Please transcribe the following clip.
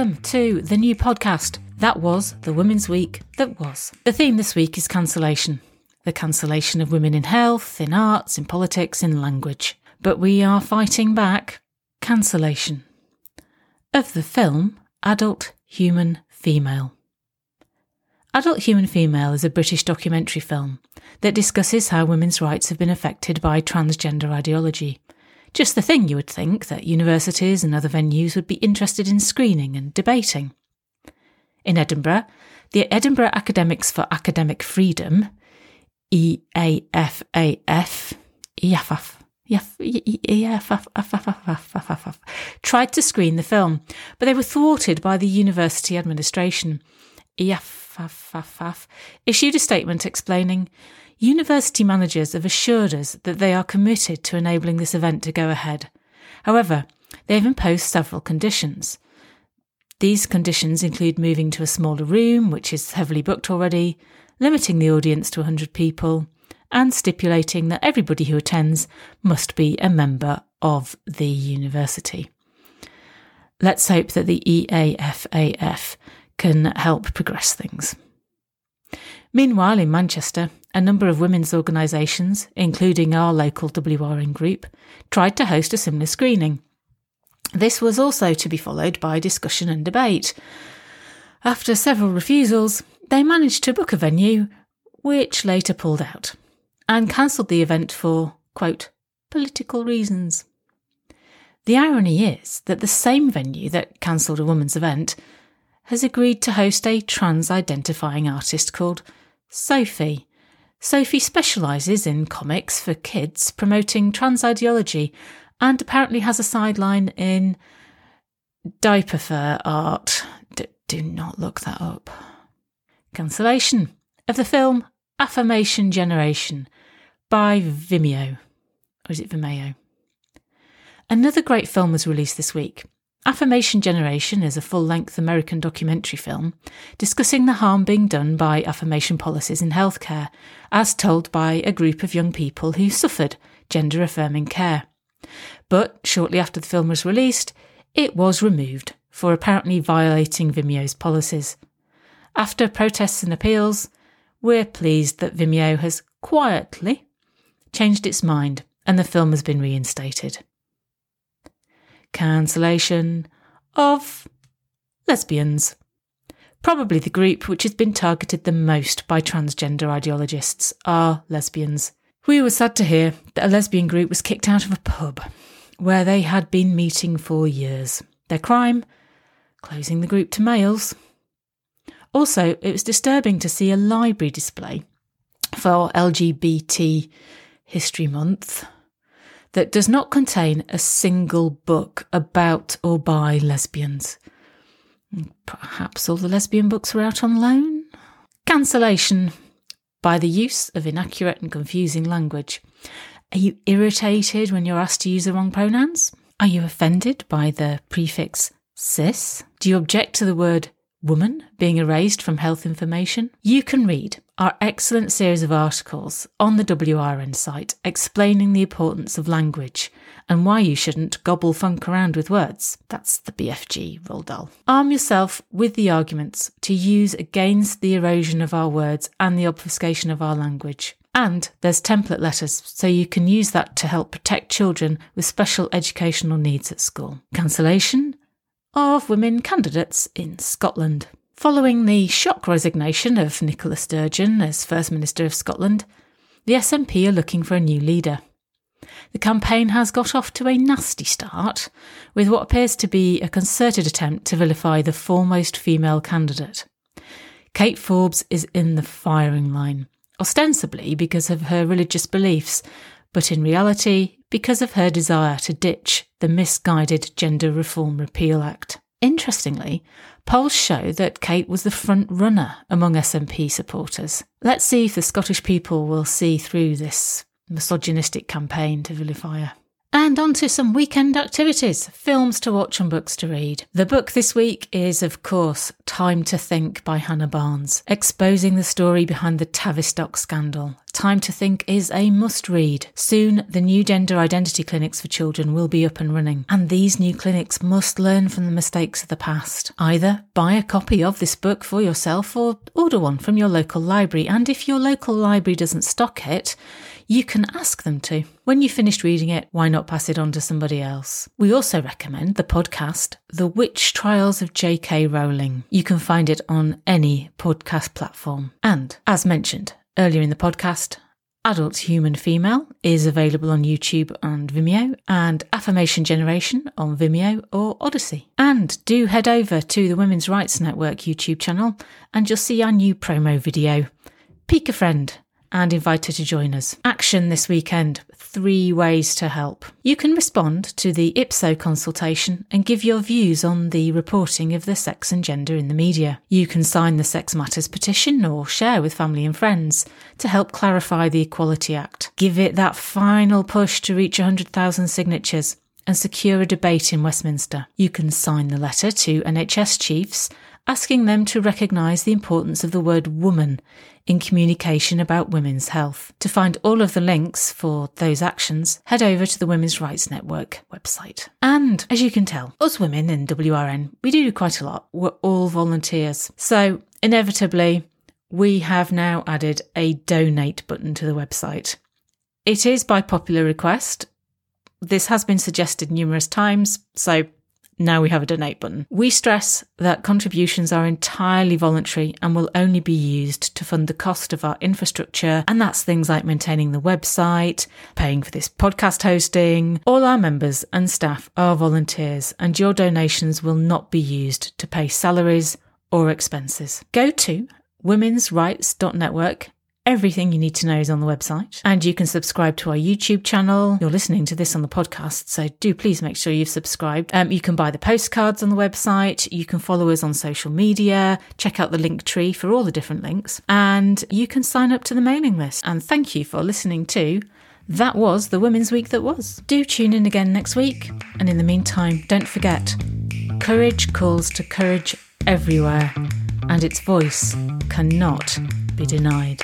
welcome to the new podcast. That was the Women's Week that was. The theme this week is cancellation the cancellation of women in health, in arts, in politics, in language. But we are fighting back cancellation of the film Adult Human Female. Adult Human Female is a British documentary film that discusses how women's rights have been affected by transgender ideology. Just the thing you would think that universities and other venues would be interested in screening and debating. In Edinburgh, the Edinburgh Academics for Academic Freedom, EAFAF, tried to screen the film, but they were thwarted by the university administration. issued a statement explaining University managers have assured us that they are committed to enabling this event to go ahead. However, they have imposed several conditions. These conditions include moving to a smaller room, which is heavily booked already, limiting the audience to 100 people, and stipulating that everybody who attends must be a member of the university. Let's hope that the EAFAF can help progress things. Meanwhile, in Manchester, a number of women's organisations, including our local WRN group, tried to host a similar screening. This was also to be followed by discussion and debate. After several refusals, they managed to book a venue, which later pulled out, and cancelled the event for, quote, political reasons. The irony is that the same venue that cancelled a woman's event has agreed to host a trans identifying artist called Sophie. Sophie specialises in comics for kids promoting trans ideology and apparently has a sideline in diaper fur art. D- do not look that up. Cancellation of the film Affirmation Generation by Vimeo. Or is it Vimeo? Another great film was released this week. Affirmation Generation is a full length American documentary film discussing the harm being done by affirmation policies in healthcare, as told by a group of young people who suffered gender affirming care. But shortly after the film was released, it was removed for apparently violating Vimeo's policies. After protests and appeals, we're pleased that Vimeo has quietly changed its mind and the film has been reinstated cancellation of lesbians. Probably the group which has been targeted the most by transgender ideologists are lesbians. We were sad to hear that a lesbian group was kicked out of a pub where they had been meeting for years. Their crime? Closing the group to males. Also, it was disturbing to see a library display for LGBT History Month that does not contain a single book about or by lesbians. Perhaps all the lesbian books were out on loan? Cancellation by the use of inaccurate and confusing language. Are you irritated when you're asked to use the wrong pronouns? Are you offended by the prefix cis? Do you object to the word woman being erased from health information? You can read our excellent series of articles on the WRN site explaining the importance of language and why you shouldn't gobble funk around with words. That's the BFG, Roald Arm yourself with the arguments to use against the erosion of our words and the obfuscation of our language. And there's template letters, so you can use that to help protect children with special educational needs at school. Cancellation of women candidates in Scotland. Following the shock resignation of Nicola Sturgeon as First Minister of Scotland, the SNP are looking for a new leader. The campaign has got off to a nasty start, with what appears to be a concerted attempt to vilify the foremost female candidate. Kate Forbes is in the firing line, ostensibly because of her religious beliefs, but in reality because of her desire to ditch the misguided Gender Reform Repeal Act. Interestingly, polls show that Kate was the front runner among SNP supporters. Let's see if the Scottish people will see through this misogynistic campaign to vilify her. And on to some weekend activities films to watch and books to read. The book this week is, of course, Time to Think by Hannah Barnes, exposing the story behind the Tavistock scandal. Time to Think is a must read. Soon, the new gender identity clinics for children will be up and running, and these new clinics must learn from the mistakes of the past. Either buy a copy of this book for yourself or order one from your local library, and if your local library doesn't stock it, you can ask them to. When you've finished reading it, why not pass it on to somebody else? We also recommend the podcast, The Witch Trials of J.K. Rowling. You can find it on any podcast platform. And, as mentioned earlier in the podcast, Adult Human Female is available on YouTube and Vimeo, and Affirmation Generation on Vimeo or Odysee. And do head over to the Women's Rights Network YouTube channel and you'll see our new promo video. Peek a friend and invite her to join us. Action this weekend three ways to help. You can respond to the IPSO consultation and give your views on the reporting of the sex and gender in the media. You can sign the Sex Matters petition or share with family and friends to help clarify the Equality Act. Give it that final push to reach 100,000 signatures and secure a debate in Westminster. You can sign the letter to NHS chiefs asking them to recognise the importance of the word woman in communication about women's health. To find all of the links for those actions, head over to the Women's Rights Network website. And as you can tell, us women in WRN, we do quite a lot. We're all volunteers. So inevitably, we have now added a donate button to the website. It is by popular request. This has been suggested numerous times, so now we have a donate button. We stress that contributions are entirely voluntary and will only be used to fund the cost of our infrastructure, and that's things like maintaining the website, paying for this podcast hosting. All our members and staff are volunteers, and your donations will not be used to pay salaries or expenses. Go to womensrights.network Everything you need to know is on the website, and you can subscribe to our YouTube channel. You're listening to this on the podcast, so do please make sure you've subscribed. Um, you can buy the postcards on the website. You can follow us on social media. Check out the link tree for all the different links, and you can sign up to the mailing list. And thank you for listening to. That was the Women's Week that was. Do tune in again next week, and in the meantime, don't forget courage calls to courage everywhere, and its voice cannot be denied.